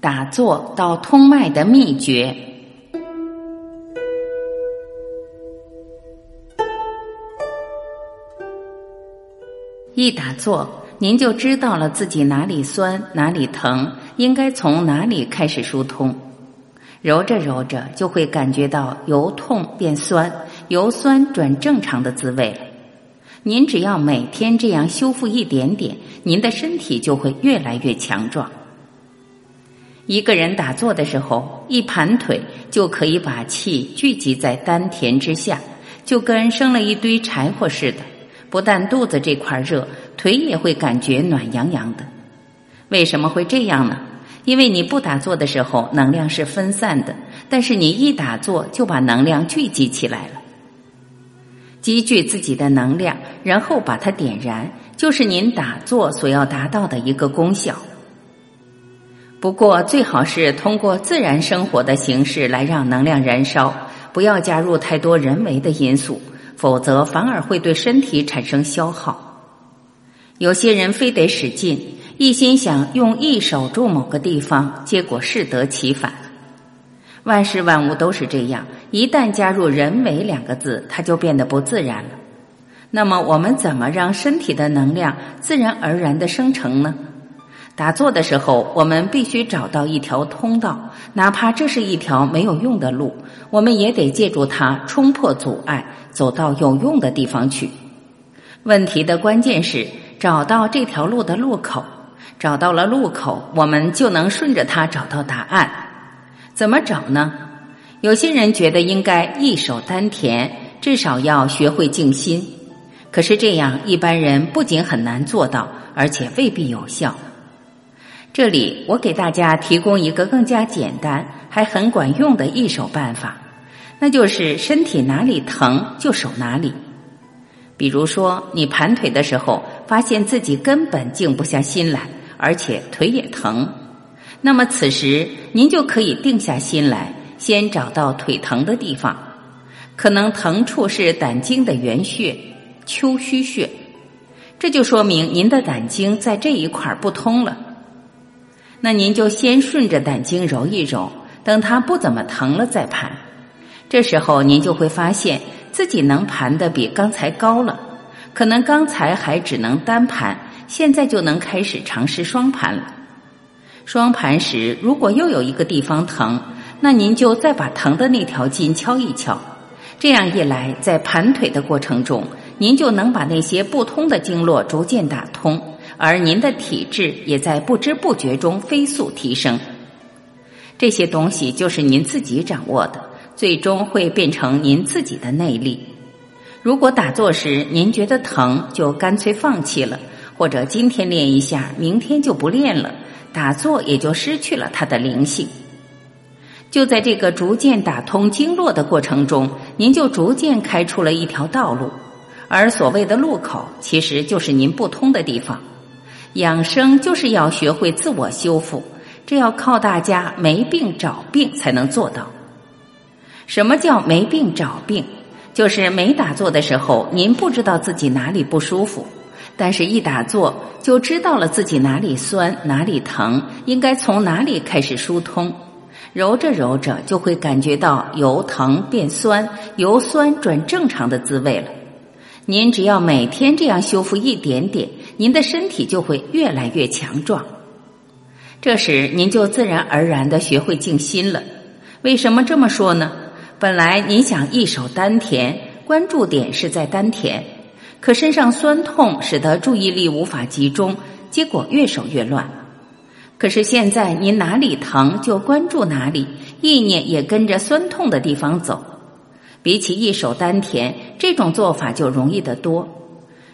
打坐到通脉的秘诀。一打坐，您就知道了自己哪里酸，哪里疼，应该从哪里开始疏通。揉着揉着，就会感觉到由痛变酸，由酸转正常的滋味了。您只要每天这样修复一点点，您的身体就会越来越强壮。一个人打坐的时候，一盘腿就可以把气聚集在丹田之下，就跟生了一堆柴火似的。不但肚子这块热，腿也会感觉暖洋洋的。为什么会这样呢？因为你不打坐的时候能量是分散的，但是你一打坐就把能量聚集起来了。积聚自己的能量，然后把它点燃，就是您打坐所要达到的一个功效。不过最好是通过自然生活的形式来让能量燃烧，不要加入太多人为的因素。否则反而会对身体产生消耗。有些人非得使劲，一心想用意守住某个地方，结果适得其反。万事万物都是这样，一旦加入“人为”两个字，它就变得不自然了。那么，我们怎么让身体的能量自然而然的生成呢？打坐的时候，我们必须找到一条通道，哪怕这是一条没有用的路，我们也得借助它冲破阻碍，走到有用的地方去。问题的关键是找到这条路的路口，找到了路口，我们就能顺着它找到答案。怎么找呢？有些人觉得应该一手丹田，至少要学会静心。可是这样，一般人不仅很难做到，而且未必有效。这里，我给大家提供一个更加简单还很管用的一手办法，那就是身体哪里疼就守哪里。比如说，你盘腿的时候，发现自己根本静不下心来，而且腿也疼，那么此时您就可以定下心来，先找到腿疼的地方，可能疼处是胆经的原穴丘虚穴，这就说明您的胆经在这一块不通了。那您就先顺着胆经揉一揉，等它不怎么疼了再盘。这时候您就会发现自己能盘的比刚才高了，可能刚才还只能单盘，现在就能开始尝试双盘了。双盘时如果又有一个地方疼，那您就再把疼的那条筋敲一敲。这样一来，在盘腿的过程中，您就能把那些不通的经络逐渐打通。而您的体质也在不知不觉中飞速提升，这些东西就是您自己掌握的，最终会变成您自己的内力。如果打坐时您觉得疼，就干脆放弃了，或者今天练一下，明天就不练了，打坐也就失去了它的灵性。就在这个逐渐打通经络的过程中，您就逐渐开出了一条道路，而所谓的路口，其实就是您不通的地方。养生就是要学会自我修复，这要靠大家没病找病才能做到。什么叫没病找病？就是没打坐的时候，您不知道自己哪里不舒服，但是一打坐就知道了自己哪里酸哪里疼，应该从哪里开始疏通。揉着揉着就会感觉到由疼变酸，由酸转正常的滋味了。您只要每天这样修复一点点。您的身体就会越来越强壮，这时您就自然而然的学会静心了。为什么这么说呢？本来您想一手丹田，关注点是在丹田，可身上酸痛使得注意力无法集中，结果越守越乱。可是现在您哪里疼就关注哪里，意念也跟着酸痛的地方走。比起一手丹田，这种做法就容易得多。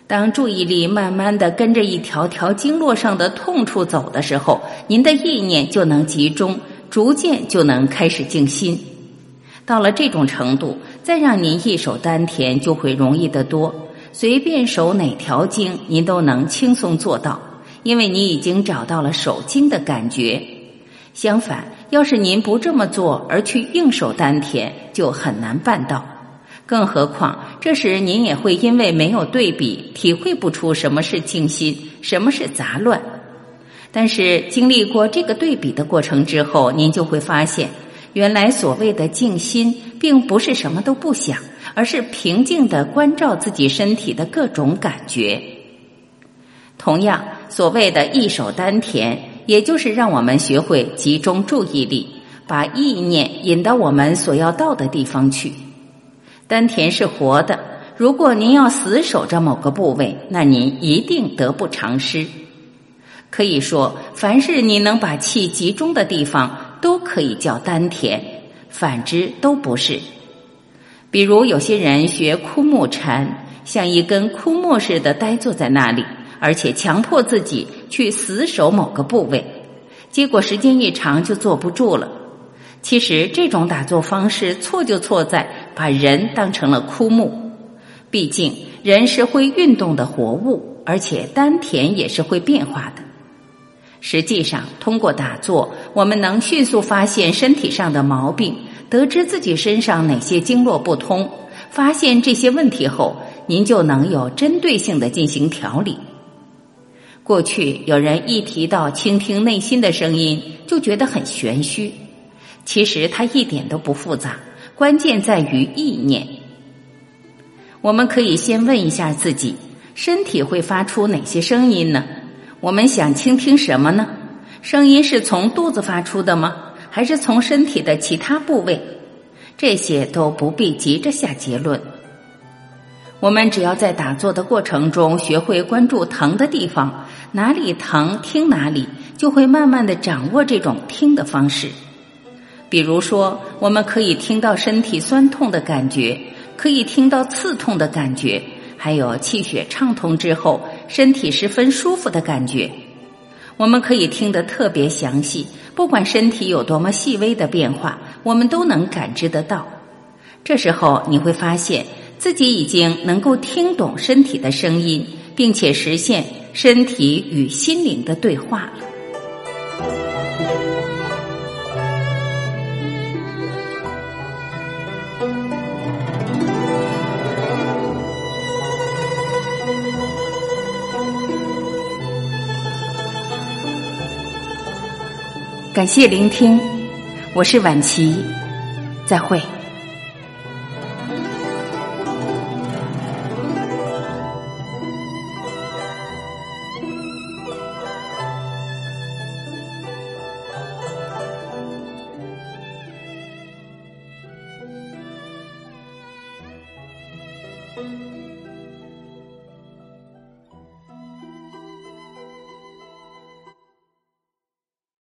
当注意力慢慢的跟着一条条经络上的痛处走的时候，您的意念就能集中，逐渐就能开始静心。到了这种程度，再让您一手丹田就会容易得多。随便手哪条经，您都能轻松做到，因为你已经找到了手经的感觉。相反，要是您不这么做，而去硬守丹田，就很难办到。更何况，这时您也会因为没有对比，体会不出什么是静心，什么是杂乱。但是经历过这个对比的过程之后，您就会发现，原来所谓的静心，并不是什么都不想，而是平静的关照自己身体的各种感觉。同样，所谓的一手丹田，也就是让我们学会集中注意力，把意念引到我们所要到的地方去。丹田是活的，如果您要死守着某个部位，那您一定得不偿失。可以说，凡是你能把气集中的地方，都可以叫丹田；反之都不是。比如有些人学枯木禅，像一根枯木似的呆坐在那里，而且强迫自己去死守某个部位，结果时间一长就坐不住了。其实这种打坐方式错就错在把人当成了枯木，毕竟人是会运动的活物，而且丹田也是会变化的。实际上，通过打坐，我们能迅速发现身体上的毛病，得知自己身上哪些经络不通。发现这些问题后，您就能有针对性的进行调理。过去有人一提到倾听内心的声音，就觉得很玄虚。其实它一点都不复杂，关键在于意念。我们可以先问一下自己：身体会发出哪些声音呢？我们想倾听什么呢？声音是从肚子发出的吗？还是从身体的其他部位？这些都不必急着下结论。我们只要在打坐的过程中学会关注疼的地方，哪里疼听哪里，就会慢慢的掌握这种听的方式。比如说，我们可以听到身体酸痛的感觉，可以听到刺痛的感觉，还有气血畅通之后身体十分舒服的感觉。我们可以听得特别详细，不管身体有多么细微的变化，我们都能感知得到。这时候你会发现自己已经能够听懂身体的声音，并且实现身体与心灵的对话了。感谢聆听，我是晚琪，再会。